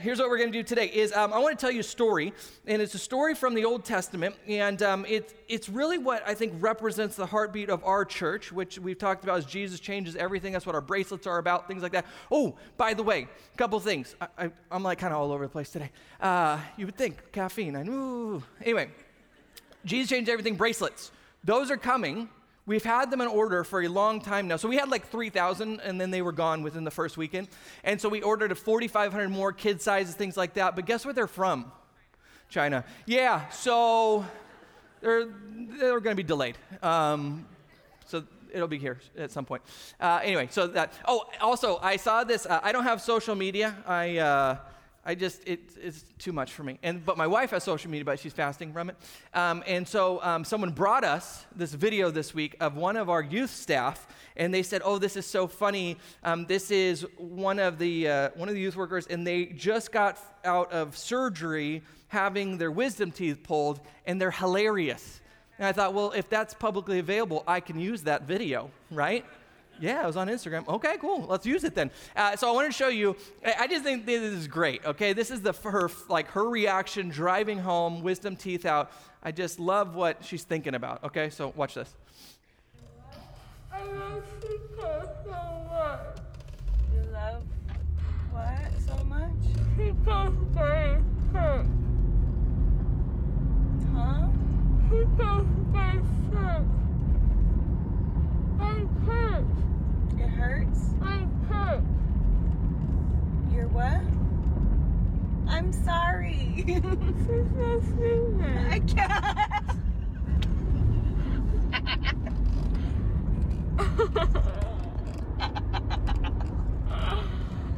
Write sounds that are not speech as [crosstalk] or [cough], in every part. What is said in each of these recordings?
here's what we're going to do today is um, I want to tell you a story, and it's a story from the Old Testament, and um, it, it's really what I think represents the heartbeat of our church, which we've talked about as Jesus changes everything. That's what our bracelets are about, things like that. Oh, by the way, a couple things. I, am like kind of all over the place today. Uh, you would think caffeine. I know. Anyway, Jesus changed everything bracelets. Those are coming We've had them in order for a long time now. So we had like 3,000 and then they were gone within the first weekend. And so we ordered a 4,500 more kid sizes, things like that. But guess where they're from? China. Yeah, so they're, they're going to be delayed. Um, so it'll be here at some point. Uh, anyway, so that. Oh, also, I saw this. Uh, I don't have social media. I. Uh, I just, it, it's too much for me. And, but my wife has social media, but she's fasting from it. Um, and so um, someone brought us this video this week of one of our youth staff, and they said, oh, this is so funny. Um, this is one of, the, uh, one of the youth workers, and they just got out of surgery having their wisdom teeth pulled, and they're hilarious. And I thought, well, if that's publicly available, I can use that video, right? Yeah, it was on Instagram. Okay, cool. Let's use it then. Uh, so I wanted to show you. I just think this is great. Okay, this is the her like her reaction driving home, wisdom teeth out. I just love what she's thinking about. Okay, so watch this. I love Chico so much. You love what so much? Chico's very hurt. Huh? Chico's very hurt. I'm hurt. It hurts? I'm hurt. You're what? I'm sorry. She's not sleeping. I can't. [laughs]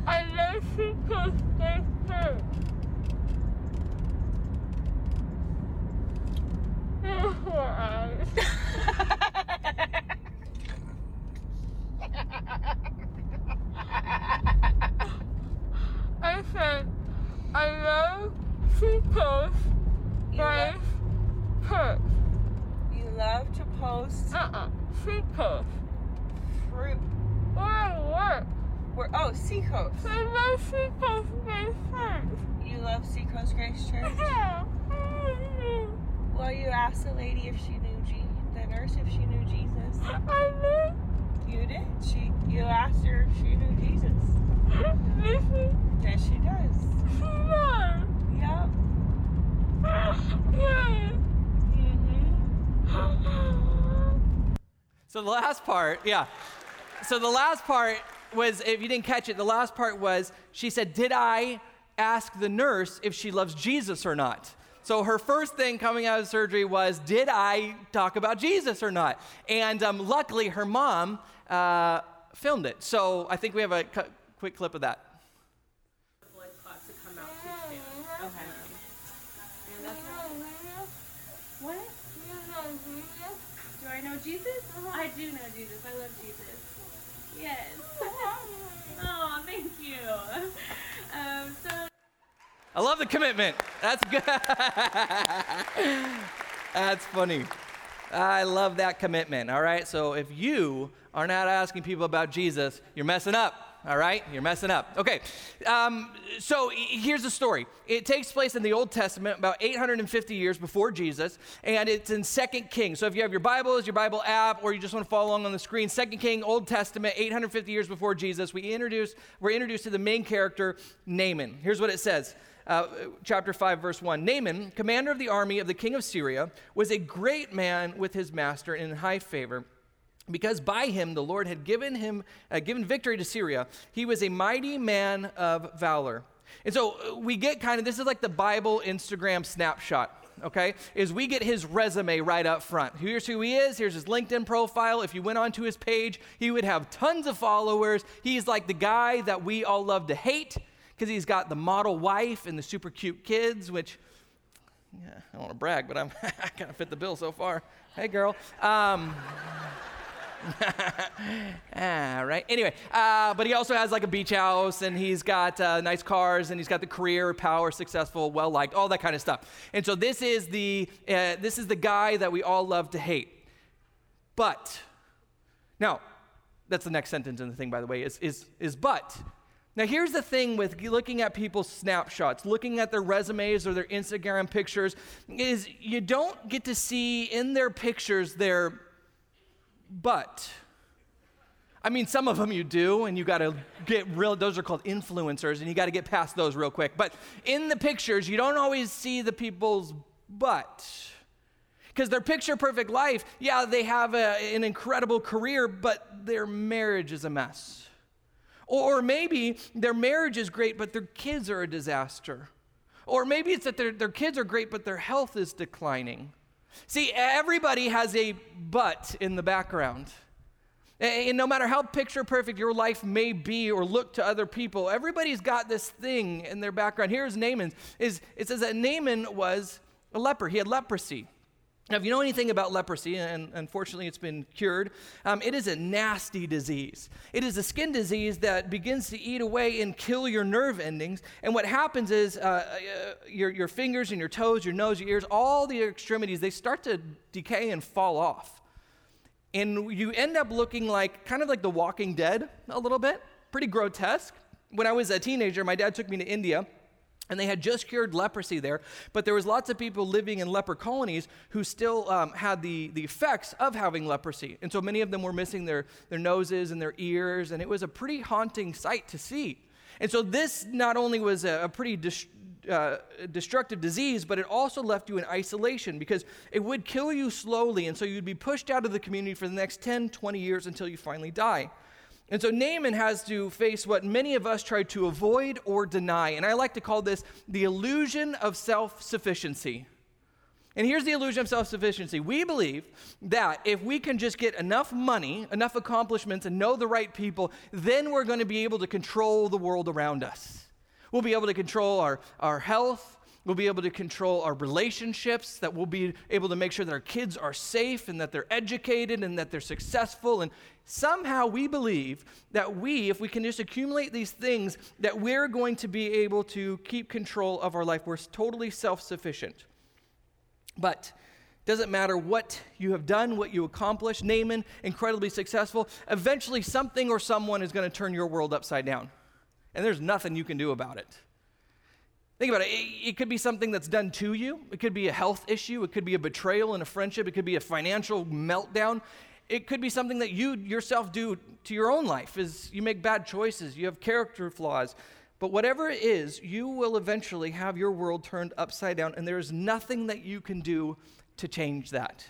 I love Chico's very hurt. Your eyes. I said, I love Chico's You very love, hurt. you love to post Uh-uh. Chico's. fruit. Where I work. Where, oh, Seacoast. I love Chico's very hurt. You love Seacoast Grace Church? Yeah. Well, you asked the lady if she knew Je- the nurse if she knew Jesus. I love You did. She. You asked her if she knew Jesus. Listen. Yes, she does. She loves. Yep. Yeah. Mm-hmm. So the last part, yeah. So the last part was, if you didn't catch it, the last part was she said, Did I ask the nurse if she loves Jesus or not? So her first thing coming out of surgery was, Did I talk about Jesus or not? And um, luckily, her mom uh, filmed it. So I think we have a cu- quick clip of that. Do I know Jesus? I do know Jesus. I love Jesus. Yes. [laughs] oh, thank you. Um, so. I love the commitment. That's good. [laughs] That's funny. I love that commitment. All right. So if you are not asking people about Jesus, you're messing up. All right? You're messing up. Okay. Um, so here's the story. It takes place in the Old Testament about 850 years before Jesus, and it's in Second Kings. So if you have your Bibles, your Bible app, or you just want to follow along on the screen, Second King, Old Testament, 850 years before Jesus, we introduce, we're introduced to the main character, Naaman. Here's what it says. Uh, chapter 5, verse 1. Naaman, commander of the army of the king of Syria, was a great man with his master and in high favor because by him the Lord had given him uh, given victory to Syria. He was a mighty man of valor. And so uh, we get kind of this is like the Bible Instagram snapshot. Okay, is we get his resume right up front. Here's who he is. Here's his LinkedIn profile. If you went onto his page, he would have tons of followers. He's like the guy that we all love to hate because he's got the model wife and the super cute kids, which yeah, I don't want to brag, but I'm [laughs] I kind of fit the bill so far. Hey, girl. Um, [laughs] ah, right. Anyway, uh, but he also has like a beach house, and he's got uh, nice cars, and he's got the career, power, successful, well liked, all that kind of stuff. And so this is the uh, this is the guy that we all love to hate. But now, that's the next sentence in the thing, by the way, is is is but. Now, here's the thing with looking at people's snapshots, looking at their resumes or their Instagram pictures, is you don't get to see in their pictures their butt. I mean, some of them you do, and you got to get real, those are called influencers, and you got to get past those real quick. But in the pictures, you don't always see the people's butt. Because their picture perfect life, yeah, they have a, an incredible career, but their marriage is a mess. Or maybe their marriage is great, but their kids are a disaster. Or maybe it's that their, their kids are great, but their health is declining. See, everybody has a but in the background. And no matter how picture perfect your life may be or look to other people, everybody's got this thing in their background. Here's Naaman. Is it says that Naaman was a leper. He had leprosy. Now, if you know anything about leprosy, and unfortunately it's been cured, um, it is a nasty disease. It is a skin disease that begins to eat away and kill your nerve endings. And what happens is uh, uh, your, your fingers and your toes, your nose, your ears, all the extremities, they start to decay and fall off. And you end up looking like kind of like the walking dead a little bit, pretty grotesque. When I was a teenager, my dad took me to India and they had just cured leprosy there but there was lots of people living in leper colonies who still um, had the, the effects of having leprosy and so many of them were missing their, their noses and their ears and it was a pretty haunting sight to see and so this not only was a, a pretty dis- uh, destructive disease, but it also left you in isolation because it would kill you slowly. And so you'd be pushed out of the community for the next 10, 20 years until you finally die. And so Naaman has to face what many of us try to avoid or deny. And I like to call this the illusion of self sufficiency. And here's the illusion of self sufficiency. We believe that if we can just get enough money, enough accomplishments, and know the right people, then we're going to be able to control the world around us. We'll be able to control our, our health, We'll be able to control our relationships, that we'll be able to make sure that our kids are safe and that they're educated and that they're successful. And somehow we believe that we, if we can just accumulate these things, that we're going to be able to keep control of our life. We're totally self sufficient. But doesn't matter what you have done, what you accomplish, Naaman, incredibly successful, eventually something or someone is going to turn your world upside down. And there's nothing you can do about it. Think about it. it. It could be something that's done to you. It could be a health issue. It could be a betrayal in a friendship. It could be a financial meltdown. It could be something that you yourself do to your own life is you make bad choices. You have character flaws. But whatever it is, you will eventually have your world turned upside down, and there is nothing that you can do to change that.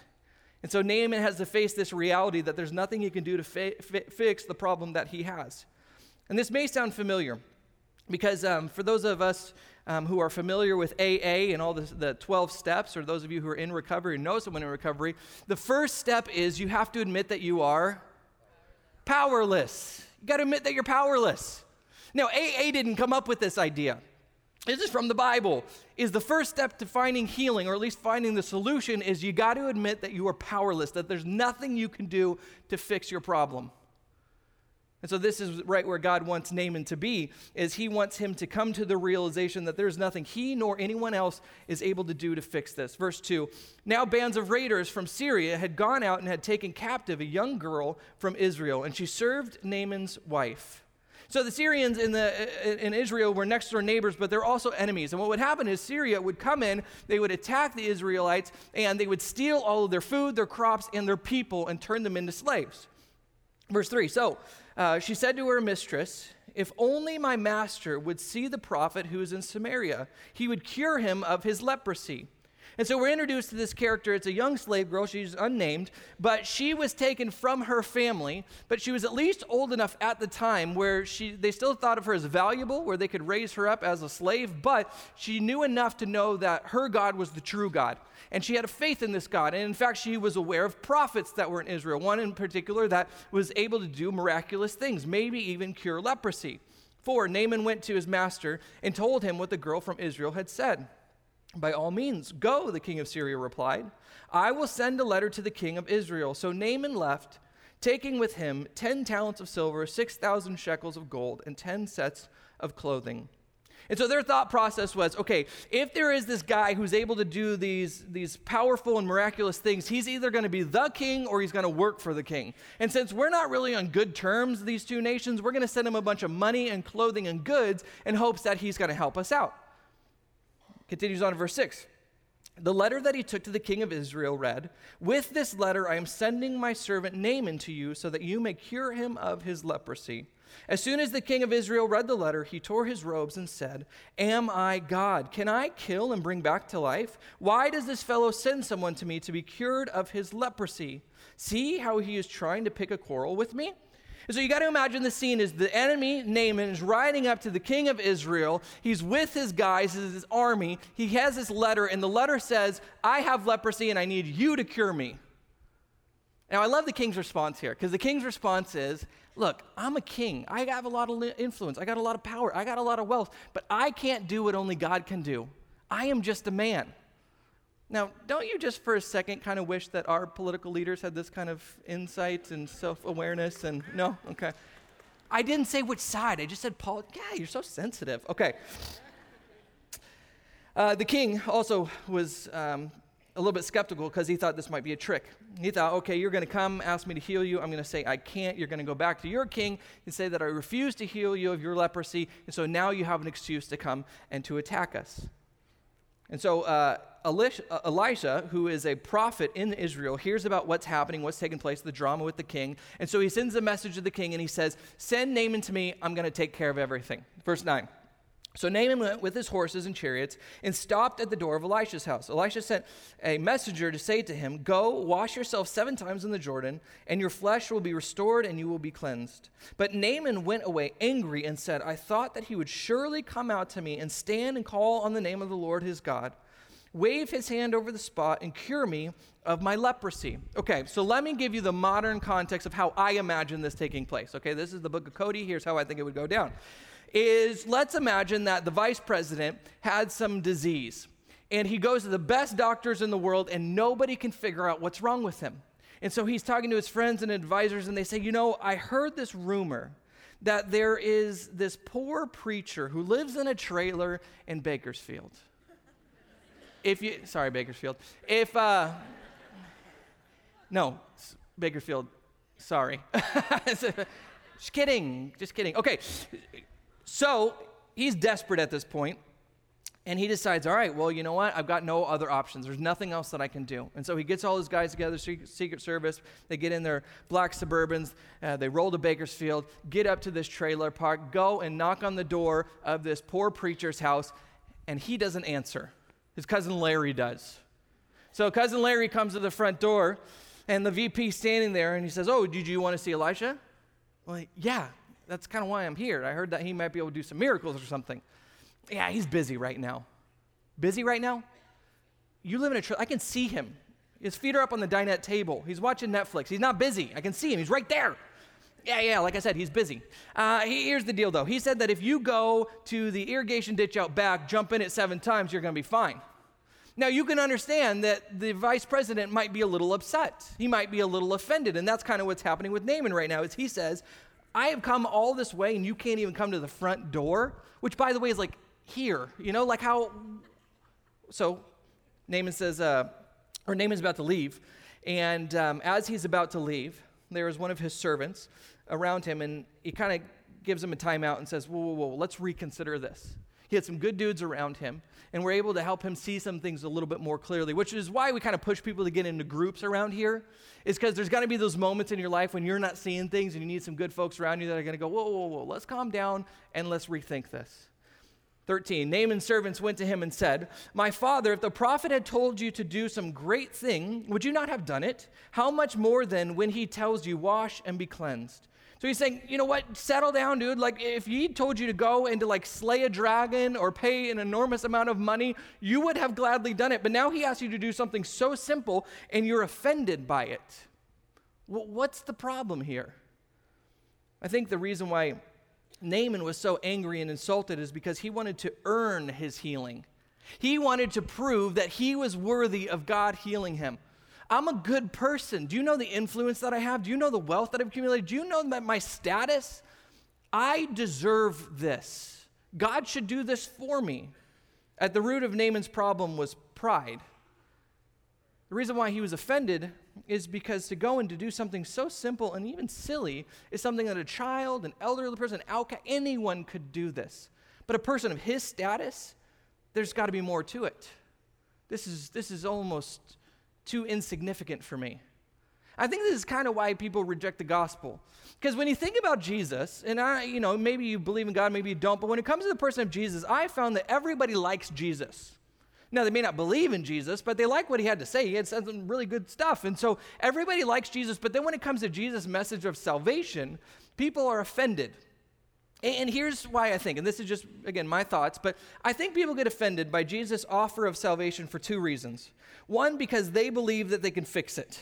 And so Naaman has to face this reality that there's nothing he can do to fi- fi- fix the problem that he has. And this may sound familiar because um, for those of us um, who are familiar with AA and all the, the 12 steps, or those of you who are in recovery or know someone in recovery, the first step is you have to admit that you are powerless. You got to admit that you're powerless. Now, AA didn't come up with this idea. This is from the Bible. Is the first step to finding healing, or at least finding the solution, is you got to admit that you are powerless, that there's nothing you can do to fix your problem. And so this is right where God wants Naaman to be is he wants him to come to the realization that there's nothing he nor anyone else is able to do to fix this. Verse 2. Now bands of raiders from Syria had gone out and had taken captive a young girl from Israel and she served Naaman's wife. So the Syrians in, the, uh, in Israel were next door neighbors, but they're also enemies. And what would happen is Syria would come in, they would attack the Israelites, and they would steal all of their food, their crops, and their people and turn them into slaves. Verse 3 So uh, she said to her mistress, If only my master would see the prophet who is in Samaria, he would cure him of his leprosy. And so we're introduced to this character. It's a young slave girl. She's unnamed, but she was taken from her family. But she was at least old enough at the time where she, they still thought of her as valuable, where they could raise her up as a slave. But she knew enough to know that her God was the true God and she had a faith in this God. And in fact, she was aware of prophets that were in Israel, one in particular that was able to do miraculous things, maybe even cure leprosy. For Naaman went to his master and told him what the girl from Israel had said. By all means, go, the king of Syria replied. I will send a letter to the king of Israel. So Naaman left, taking with him 10 talents of silver, 6,000 shekels of gold, and 10 sets of clothing. And so their thought process was okay, if there is this guy who's able to do these, these powerful and miraculous things, he's either going to be the king or he's going to work for the king. And since we're not really on good terms, these two nations, we're going to send him a bunch of money and clothing and goods in hopes that he's going to help us out. Continues on verse 6. The letter that he took to the king of Israel read, With this letter I am sending my servant Naaman to you so that you may cure him of his leprosy. As soon as the king of Israel read the letter, he tore his robes and said, Am I God? Can I kill and bring back to life? Why does this fellow send someone to me to be cured of his leprosy? See how he is trying to pick a quarrel with me? And so you got to imagine the scene is the enemy, Naaman, is riding up to the king of Israel. He's with his guys, his army. He has this letter, and the letter says, I have leprosy and I need you to cure me. Now, I love the king's response here because the king's response is, Look, I'm a king. I have a lot of influence. I got a lot of power. I got a lot of wealth. But I can't do what only God can do. I am just a man. Now, don't you just for a second kind of wish that our political leaders had this kind of insight and self awareness? And no? Okay. I didn't say which side. I just said, Paul, yeah, you're so sensitive. Okay. Uh, the king also was um, a little bit skeptical because he thought this might be a trick. He thought, okay, you're going to come, ask me to heal you. I'm going to say, I can't. You're going to go back to your king and say that I refuse to heal you of your leprosy. And so now you have an excuse to come and to attack us. And so uh, uh Elisha, who is a prophet in Israel, hears about what's happening, what's taking place, the drama with the king. And so he sends a message to the king and he says, Send Naaman to me. I'm going to take care of everything. Verse 9. So Naaman went with his horses and chariots and stopped at the door of Elisha's house. Elisha sent a messenger to say to him, Go, wash yourself seven times in the Jordan, and your flesh will be restored and you will be cleansed. But Naaman went away angry and said, I thought that he would surely come out to me and stand and call on the name of the Lord his God, wave his hand over the spot, and cure me of my leprosy. Okay, so let me give you the modern context of how I imagine this taking place. Okay, this is the book of Cody. Here's how I think it would go down is let's imagine that the vice president had some disease and he goes to the best doctors in the world and nobody can figure out what's wrong with him. And so he's talking to his friends and advisors and they say, You know, I heard this rumor that there is this poor preacher who lives in a trailer in Bakersfield. If you, sorry, Bakersfield. If, uh, no, Bakersfield, sorry. [laughs] just kidding, just kidding. Okay, so he's desperate at this point, and he decides, all right, well, you know what? I've got no other options. There's nothing else that I can do. And so he gets all his guys together, Secret Service. They get in their black Suburbans. Uh, they roll to Bakersfield, get up to this trailer park, go and knock on the door of this poor preacher's house, and he doesn't answer. His cousin Larry does. So cousin Larry comes to the front door, and the VP standing there, and he says, "Oh, did you want to see Elisha?" Well, yeah, that's kind of why I'm here. I heard that he might be able to do some miracles or something. Yeah, he's busy right now. Busy right now? You live in a, tr- I can see him. His feet are up on the dinette table. He's watching Netflix. He's not busy. I can see him. He's right there. Yeah, yeah, like I said, he's busy. Uh, he, here's the deal, though. He said that if you go to the irrigation ditch out back, jump in it seven times, you're going to be fine. Now, you can understand that the vice president might be a little upset. He might be a little offended, and that's kind of what's happening with Naaman right now. Is he says, I have come all this way and you can't even come to the front door, which, by the way, is like here, you know, like how. So Naaman says, uh, or Naaman's about to leave. And um, as he's about to leave, there is one of his servants around him, and he kind of gives him a timeout and says, Whoa, whoa, whoa, let's reconsider this. He had some good dudes around him, and we're able to help him see some things a little bit more clearly, which is why we kind of push people to get into groups around here. Is because there's got to be those moments in your life when you're not seeing things and you need some good folks around you that are going to go, whoa, whoa, whoa, let's calm down and let's rethink this. 13. Naaman's servants went to him and said, My father, if the prophet had told you to do some great thing, would you not have done it? How much more then when he tells you, Wash and be cleansed? So he's saying, you know what? Settle down, dude. Like, if he told you to go and to like slay a dragon or pay an enormous amount of money, you would have gladly done it. But now he asks you to do something so simple and you're offended by it. What's the problem here? I think the reason why Naaman was so angry and insulted is because he wanted to earn his healing. He wanted to prove that he was worthy of God healing him. I'm a good person. Do you know the influence that I have? Do you know the wealth that I've accumulated? Do you know that my status? I deserve this. God should do this for me. At the root of Naaman's problem was pride. The reason why he was offended is because to go and to do something so simple and even silly is something that a child, an elderly person, anyone could do this. But a person of his status, there's got to be more to it. This is, this is almost too insignificant for me. I think this is kind of why people reject the gospel. Because when you think about Jesus, and I, you know, maybe you believe in God, maybe you don't, but when it comes to the person of Jesus, I found that everybody likes Jesus. Now, they may not believe in Jesus, but they like what he had to say. He had said some really good stuff. And so everybody likes Jesus, but then when it comes to Jesus' message of salvation, people are offended. And here's why I think, and this is just, again, my thoughts, but I think people get offended by Jesus' offer of salvation for two reasons. One, because they believe that they can fix it.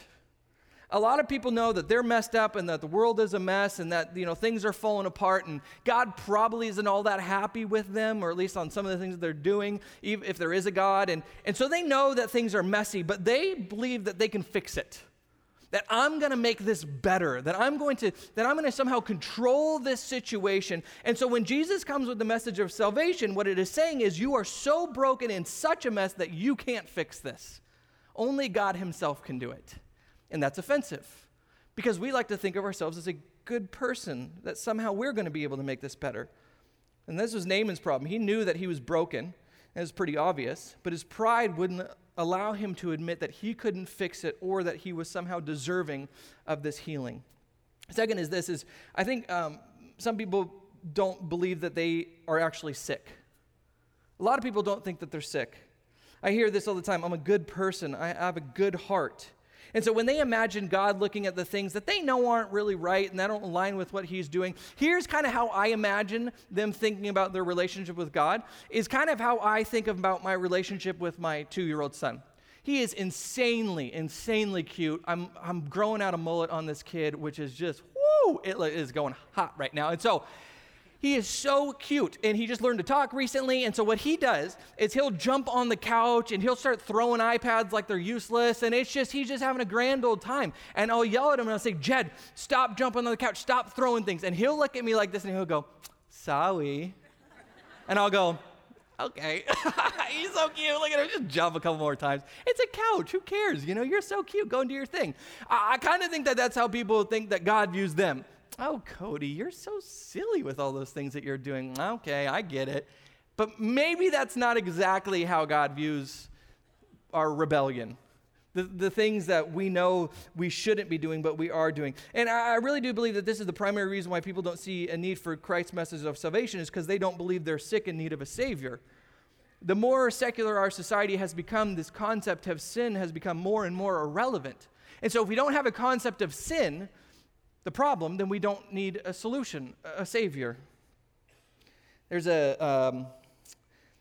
A lot of people know that they're messed up and that the world is a mess and that you know things are falling apart and God probably isn't all that happy with them or at least on some of the things they're doing if there is a God and and so they know that things are messy but they believe that they can fix it that I'm going to make this better, that I'm going to that I'm going to somehow control this situation. And so when Jesus comes with the message of salvation, what it is saying is you are so broken in such a mess that you can't fix this. Only God himself can do it. And that's offensive because we like to think of ourselves as a good person, that somehow we're going to be able to make this better. And this was Naaman's problem. He knew that he was broken, and it was pretty obvious, but his pride wouldn't allow him to admit that he couldn't fix it or that he was somehow deserving of this healing. Second is this is I think um, some people don't believe that they are actually sick. A lot of people don't think that they're sick. I hear this all the time. I'm a good person. I have a good heart. And so when they imagine God looking at the things that they know aren't really right and that don't align with what he's doing, here's kind of how I imagine them thinking about their relationship with God, is kind of how I think about my relationship with my two year old son. He is insanely, insanely cute. I'm, I'm growing out a mullet on this kid, which is just, whoo, it is going hot right now. And so he is so cute, and he just learned to talk recently. And so, what he does is he'll jump on the couch and he'll start throwing iPads like they're useless. And it's just, he's just having a grand old time. And I'll yell at him and I'll say, Jed, stop jumping on the couch, stop throwing things. And he'll look at me like this and he'll go, Sorry. And I'll go, Okay. [laughs] he's so cute. Look at him just jump a couple more times. It's a couch. Who cares? You know, you're so cute. Go and do your thing. I, I kind of think that that's how people think that God views them. Oh, Cody, you're so silly with all those things that you're doing. Okay, I get it. But maybe that's not exactly how God views our rebellion. The, the things that we know we shouldn't be doing, but we are doing. And I, I really do believe that this is the primary reason why people don't see a need for Christ's message of salvation, is because they don't believe they're sick in need of a Savior. The more secular our society has become, this concept of sin has become more and more irrelevant. And so, if we don't have a concept of sin, the problem, then we don't need a solution, a savior. There's a, um,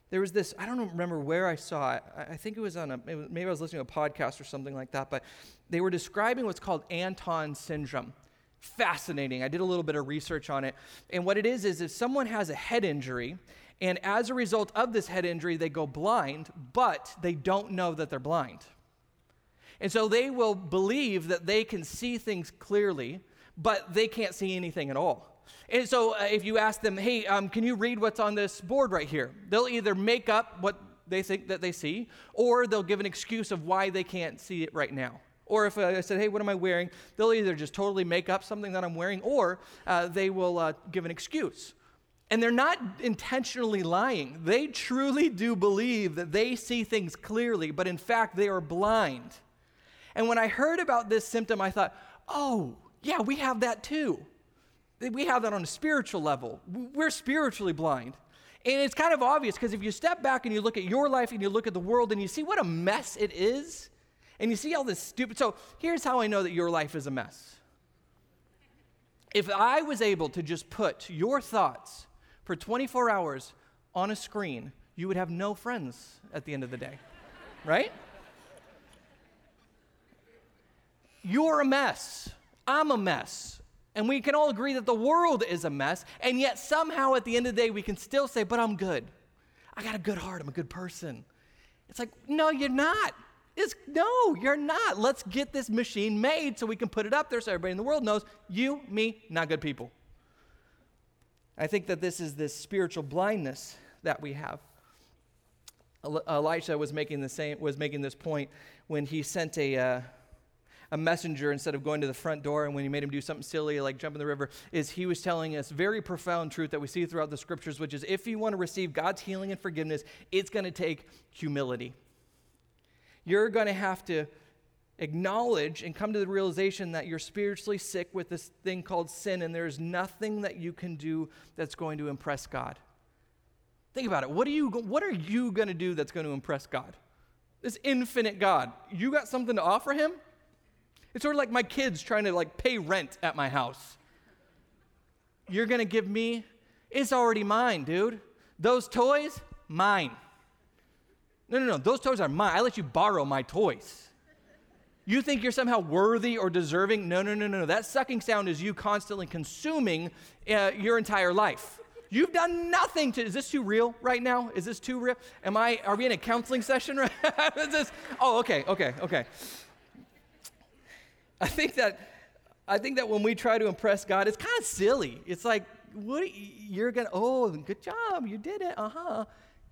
there was this, I don't remember where I saw it. I think it was on a, maybe I was listening to a podcast or something like that, but they were describing what's called Anton syndrome. Fascinating. I did a little bit of research on it. And what it is, is if someone has a head injury, and as a result of this head injury, they go blind, but they don't know that they're blind. And so they will believe that they can see things clearly, but they can't see anything at all. And so uh, if you ask them, hey, um, can you read what's on this board right here? They'll either make up what they think that they see, or they'll give an excuse of why they can't see it right now. Or if uh, I said, hey, what am I wearing? They'll either just totally make up something that I'm wearing, or uh, they will uh, give an excuse. And they're not intentionally lying. They truly do believe that they see things clearly, but in fact, they are blind. And when I heard about this symptom, I thought, oh, yeah, we have that too. We have that on a spiritual level. We're spiritually blind. And it's kind of obvious because if you step back and you look at your life and you look at the world and you see what a mess it is, and you see all this stupid. So here's how I know that your life is a mess. If I was able to just put your thoughts for 24 hours on a screen, you would have no friends at the end of the day, right? You're a mess. I'm a mess. And we can all agree that the world is a mess. And yet, somehow, at the end of the day, we can still say, But I'm good. I got a good heart. I'm a good person. It's like, No, you're not. It's, no, you're not. Let's get this machine made so we can put it up there so everybody in the world knows you, me, not good people. I think that this is this spiritual blindness that we have. Elisha was making the same was making this point when he sent a uh, a messenger instead of going to the front door and when he made him do something silly like jump in the river is he was telling us very profound truth that we see throughout the scriptures which is if you want to receive God's healing and forgiveness it's going to take humility. You're going to have to acknowledge and come to the realization that you're spiritually sick with this thing called sin and there's nothing that you can do that's going to impress God. Think about it. What are you, what are you going to do that's going to impress God? This infinite God. You got something to offer him? It's sort of like my kids trying to like pay rent at my house. You're going to give me it's already mine, dude. Those toys, mine. No, no, no. Those toys are mine. I let you borrow my toys. You think you're somehow worthy or deserving? No, no, no, no. That sucking sound is you constantly consuming uh, your entire life. You've done nothing to. Is this too real right now? Is this too real? Am I? Are we in a counseling session? Right? [laughs] is this? Oh, okay, okay, okay. [laughs] I think that. I think that when we try to impress God, it's kind of silly. It's like, what? You're gonna. Oh, good job. You did it. Uh huh.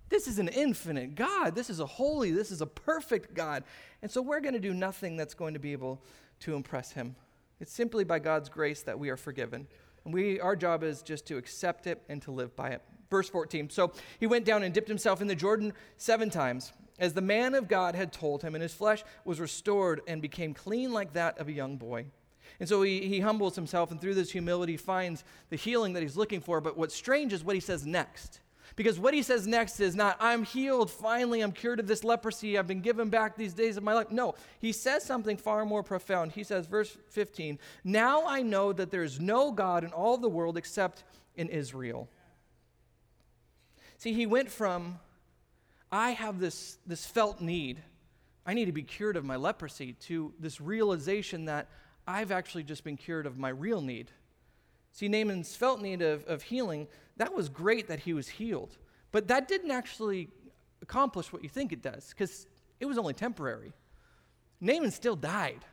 This is an infinite God. This is a holy, this is a perfect God. And so we're to do nothing that's going to be able to impress him. It's simply by God's grace that we are forgiven. And we our job is just to accept it and to live by it. Verse 14. So he went down and dipped himself in the Jordan 7 times, as the man of God had told him, and his flesh was restored and became clean like that of a young boy. And so he, he humbles himself, and through this humility finds the healing that he's looking for. But what's strange is what he says next. Because what he says next is not, I'm healed, finally, I'm cured of this leprosy, I've been given back these days of my life. No, he says something far more profound. He says, verse 15, Now I know that there is no God in all the world except in Israel. See, he went from, I have this, this felt need, I need to be cured of my leprosy, to this realization that I've actually just been cured of my real need. See, Naaman's felt need of, of healing that was great that he was healed. But that didn't actually accomplish what you think it does, because it was only temporary. Naaman still died.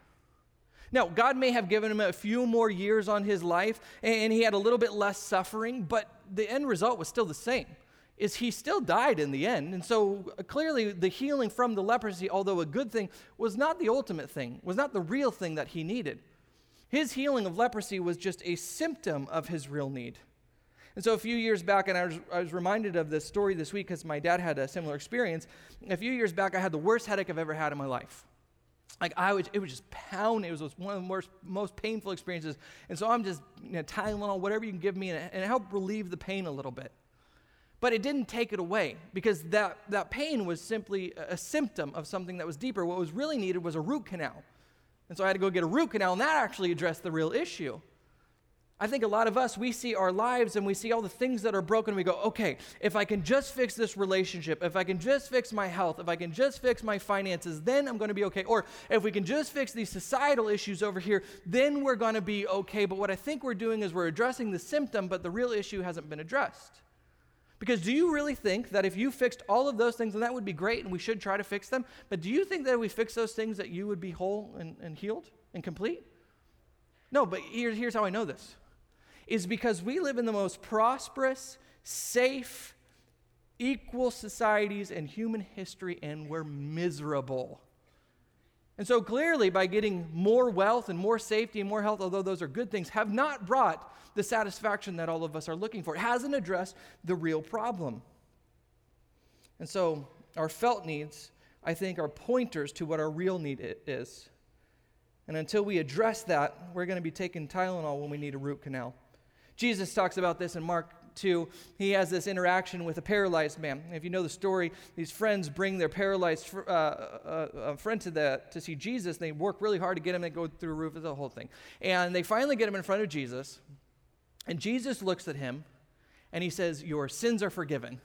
Now, God may have given him a few more years on his life, and he had a little bit less suffering, but the end result was still the same. Is he still died in the end. And so uh, clearly the healing from the leprosy, although a good thing, was not the ultimate thing, was not the real thing that he needed. His healing of leprosy was just a symptom of his real need. And so a few years back, and I was, I was reminded of this story this week because my dad had a similar experience. A few years back, I had the worst headache I've ever had in my life. Like I was, it was just pounding. It was one of the worst, most painful experiences. And so I'm just you know, Tylenol, whatever you can give me, and, and it helped relieve the pain a little bit. But it didn't take it away because that, that pain was simply a, symptom of something that was deeper. What was really needed was a root canal. And so I had to go get a root canal, and that actually addressed the real issue. I think a lot of us, we see our lives and we see all the things that are broken. We go, okay, if I can just fix this relationship, if I can just fix my health, if I can just fix my finances, then I'm going to be okay. Or if we can just fix these societal issues over here, then we're going to be okay. But what I think we're doing is we're addressing the symptom, but the real issue hasn't been addressed. Because do you really think that if you fixed all of those things, and that would be great and we should try to fix them, but do you think that if we fix those things that you would be whole and, and healed and complete? No, but here, here's how I know this is because we live in the most prosperous, safe, equal societies in human history, and we're miserable. And so clearly, by getting more wealth and more safety and more health, although those are good things, have not brought the satisfaction that all of us are looking for. It hasn't addressed the real problem. And so, our felt needs, I think, are pointers to what our real need is. And until we address that, we're going to be taking Tylenol when we need a root canal. Jesus talks about this in Mark 2. He has this interaction with a paralyzed man. If you know the story, these friends bring their paralyzed fr- uh, uh, uh, friend to, the, to see Jesus. They work really hard to get him They go through a roof, of the whole thing. And they finally get him in front of Jesus. And Jesus looks at him and he says, Your sins are forgiven.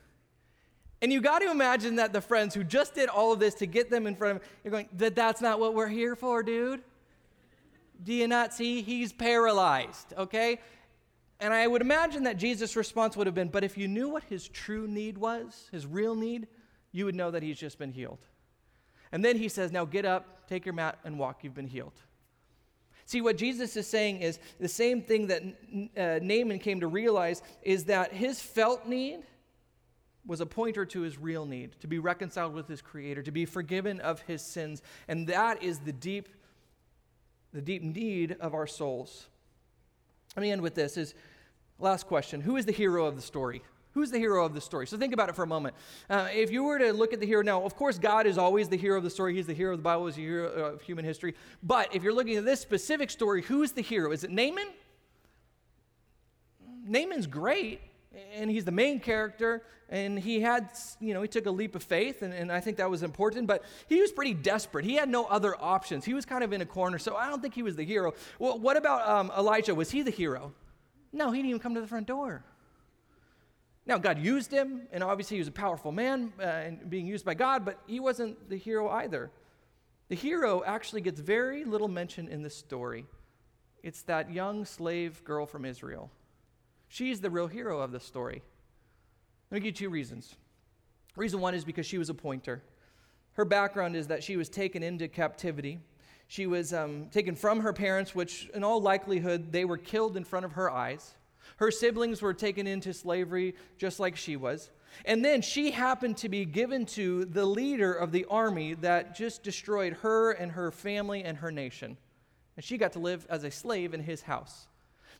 And you got to imagine that the friends who just did all of this to get them in front of him, you're going, that that's not what we're here for, dude. Do you not see? He's paralyzed, okay? And I would imagine that Jesus' response would have been, But if you knew what his true need was, his real need, you would know that he's just been healed. And then he says, Now get up, take your mat, and walk. You've been healed. See, what Jesus is saying is the same thing that uh, Naaman came to realize is that his felt need was a pointer to his real need to be reconciled with his creator, to be forgiven of his sins. And that is the deep, the deep need of our souls. Let me end with this is last question. Who is the hero of the story? Who's the hero of the story? So think about it for a moment. Uh, if you were to look at the hero, now, of course, God is always the hero of the story. He's the hero of the Bible, he's the hero of human history. But if you're looking at this specific story, who's the hero? Is it Naaman? Naaman's great, and he's the main character, and he had, you know, he took a leap of faith, and, and I think that was important, but he was pretty desperate. He had no other options. He was kind of in a corner, so I don't think he was the hero. Well, what about um, Elijah? Was he the hero? No, he didn't even come to the front door. Now, God used him, and obviously he was a powerful man uh, and being used by God, but he wasn't the hero either. The hero actually gets very little mention in this story. It's that young slave girl from Israel. She's the real hero of the story. Let me give you two reasons. Reason one is because she was a pointer. Her background is that she was taken into captivity. She was um, taken from her parents, which in all likelihood they were killed in front of her eyes. Her siblings were taken into slavery just like she was. And then she happened to be given to the leader of the army that just destroyed her and her family and her nation. And she got to live as a slave in his house.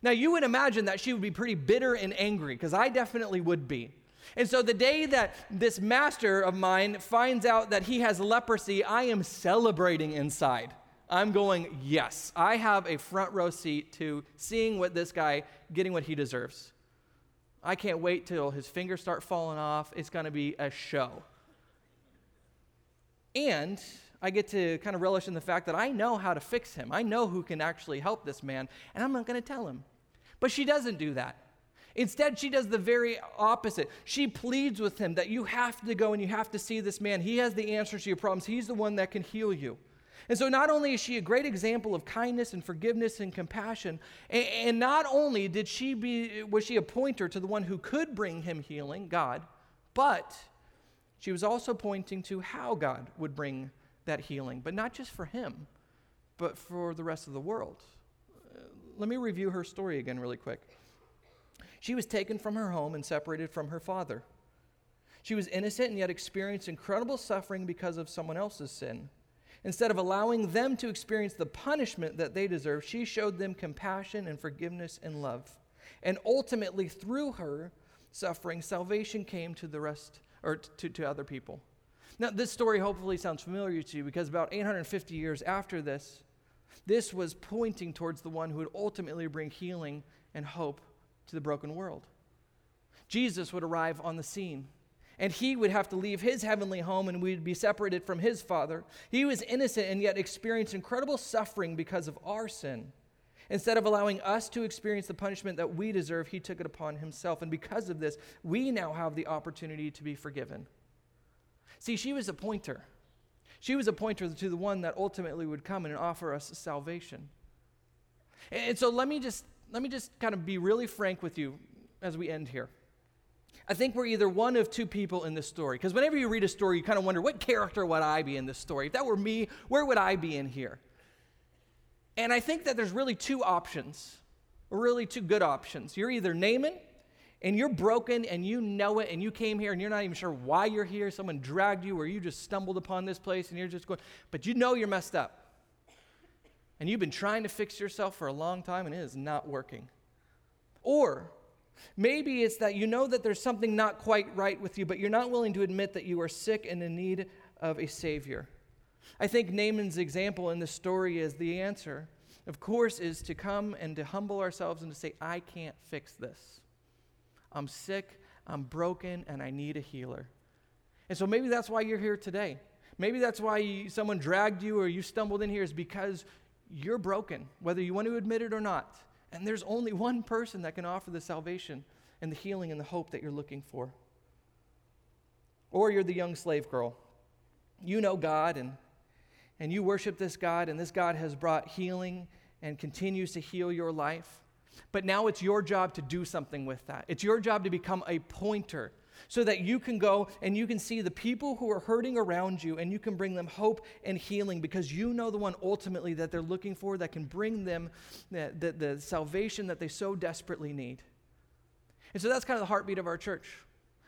Now, you would imagine that she would be pretty bitter and angry, because I definitely would be. And so, the day that this master of mine finds out that he has leprosy, I am celebrating inside. I'm going, yes, I have a front row seat to seeing what this guy getting what he deserves. I can't wait till his fingers start falling off. It's going to be a show. And I get to kind of relish in the fact that I know how to fix him. I know who can actually help this man, and I'm not going to tell him. But she doesn't do that. Instead, she does the very opposite. She pleads with him that you have to go and you have to see this man. He has the answers to your problems, he's the one that can heal you. And so, not only is she a great example of kindness and forgiveness and compassion, and, not only did she be, was she a pointer to the one who could bring him healing, God, but she was also pointing to how God would bring that healing, but not just for him, but for the rest of the world. Uh, let me review her story again, really quick. She was taken from her home and separated from her father. She was innocent and yet experienced incredible suffering because of someone else's sin. Instead of allowing them to experience the punishment that they deserve, she showed them compassion and forgiveness and love. And ultimately, through her suffering, salvation came to the rest, or to, to other people. Now, this story hopefully sounds familiar to you because about 850 years after this, this was pointing towards the one who would ultimately bring healing and hope to the broken world. Jesus would arrive on the scene and he would have to leave his heavenly home and we'd be separated from his father. He was innocent and yet experienced incredible suffering because of our sin. Instead of allowing us to experience the punishment that we deserve, he took it upon himself. And because of this, we now have the opportunity to be forgiven. See, she was a pointer. She was a pointer to the one that ultimately would come and offer us salvation. And so let me just let me just kind of be really frank with you as we end here. I think we're either one of two people in this story. Because whenever you read a story, you kind of wonder, what character would I be in this story? If that were me, where would I be in here? And I think that there's really two options, really two good options. You're either Naaman, and you're broken and you know it, and you came here and you're not even sure why you're here. Someone dragged you, or you just stumbled upon this place and you're just going, but you know you're messed up. And you've been trying to fix yourself for a long time and it is not working. Or Maybe it's that you know that there's something not quite right with you, but you're not willing to admit that you are sick and in need of a Savior. I think Naaman's example in the story is the answer, of course, is to come and to humble ourselves and to say, I can't fix this. I'm sick, I'm broken, and I need a healer. And so maybe that's why you're here today. Maybe that's why you, someone dragged you or you stumbled in here, is because you're broken, whether you want to admit it or not. And there's only one person that can offer the salvation and the healing and the hope that you're looking for. Or you're the young slave girl. You know God and, and you worship this God, and this God has brought healing and continues to heal your life. But now it's your job to do something with that. It's your job to become a pointer so that you can go and you can see the people who are hurting around you and you can bring them hope and healing because you know the one ultimately that they're looking for that can bring them the, the, the salvation that they so desperately need. And so that's kind of the heartbeat of our church.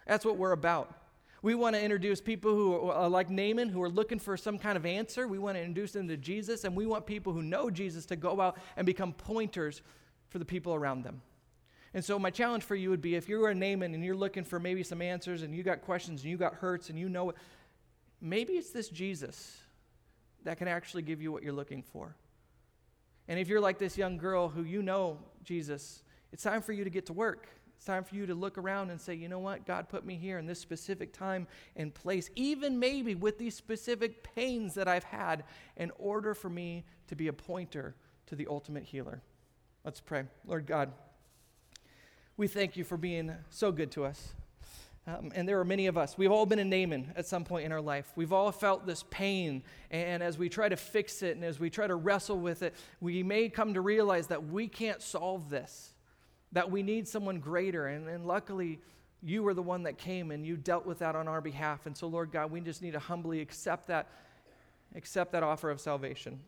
That's what we're about. We want to introduce people who are like Naaman, who are looking for some kind of answer. We want to introduce them to Jesus, and we want people who know Jesus to go out and become pointers for the people around them. And so, my challenge for you would be if you're a Naaman and you're looking for maybe some answers and you got questions and you got hurts and you know it, maybe it's this Jesus that can actually give you what you're looking for. And if you're like this young girl who you know Jesus, it's time for you to get to work. It's time for you to look around and say, you know what? God put me here in this specific time and place, even maybe with these specific pains that I've had, in order for me to be a pointer to the ultimate healer. Let's pray. Lord God, we thank you for being so good to us. Um, and there are many of us. We've all been a Naaman at some point in our life. We've all felt this pain. And as we try to fix it and as we try to wrestle with it, we may come to realize that we can't solve this, that we need someone greater. And, and luckily, you were the one that came and you dealt with that on our behalf. And so, Lord God, we just need to humbly accept that, accept that offer of salvation.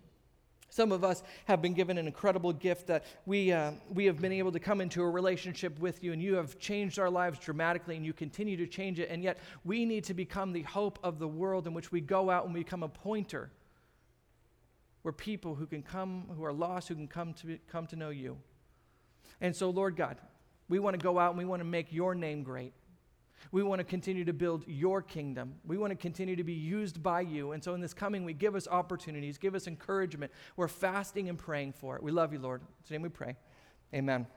Some of us have been given an incredible gift that we, uh, we have been able to come into a relationship with you, and you have changed our lives dramatically, and you continue to change it. And yet, we need to become the hope of the world in which we go out and we become a pointer where people who can come, who are lost, who can come to, come to know you. And so, Lord God, we want to go out and we want to make your name great. We want to continue to build your kingdom. We want to continue to be used by you. And so in this coming week, give us opportunities, give us encouragement. We're fasting and praying for it. We love you, Lord. In name we pray. Amen.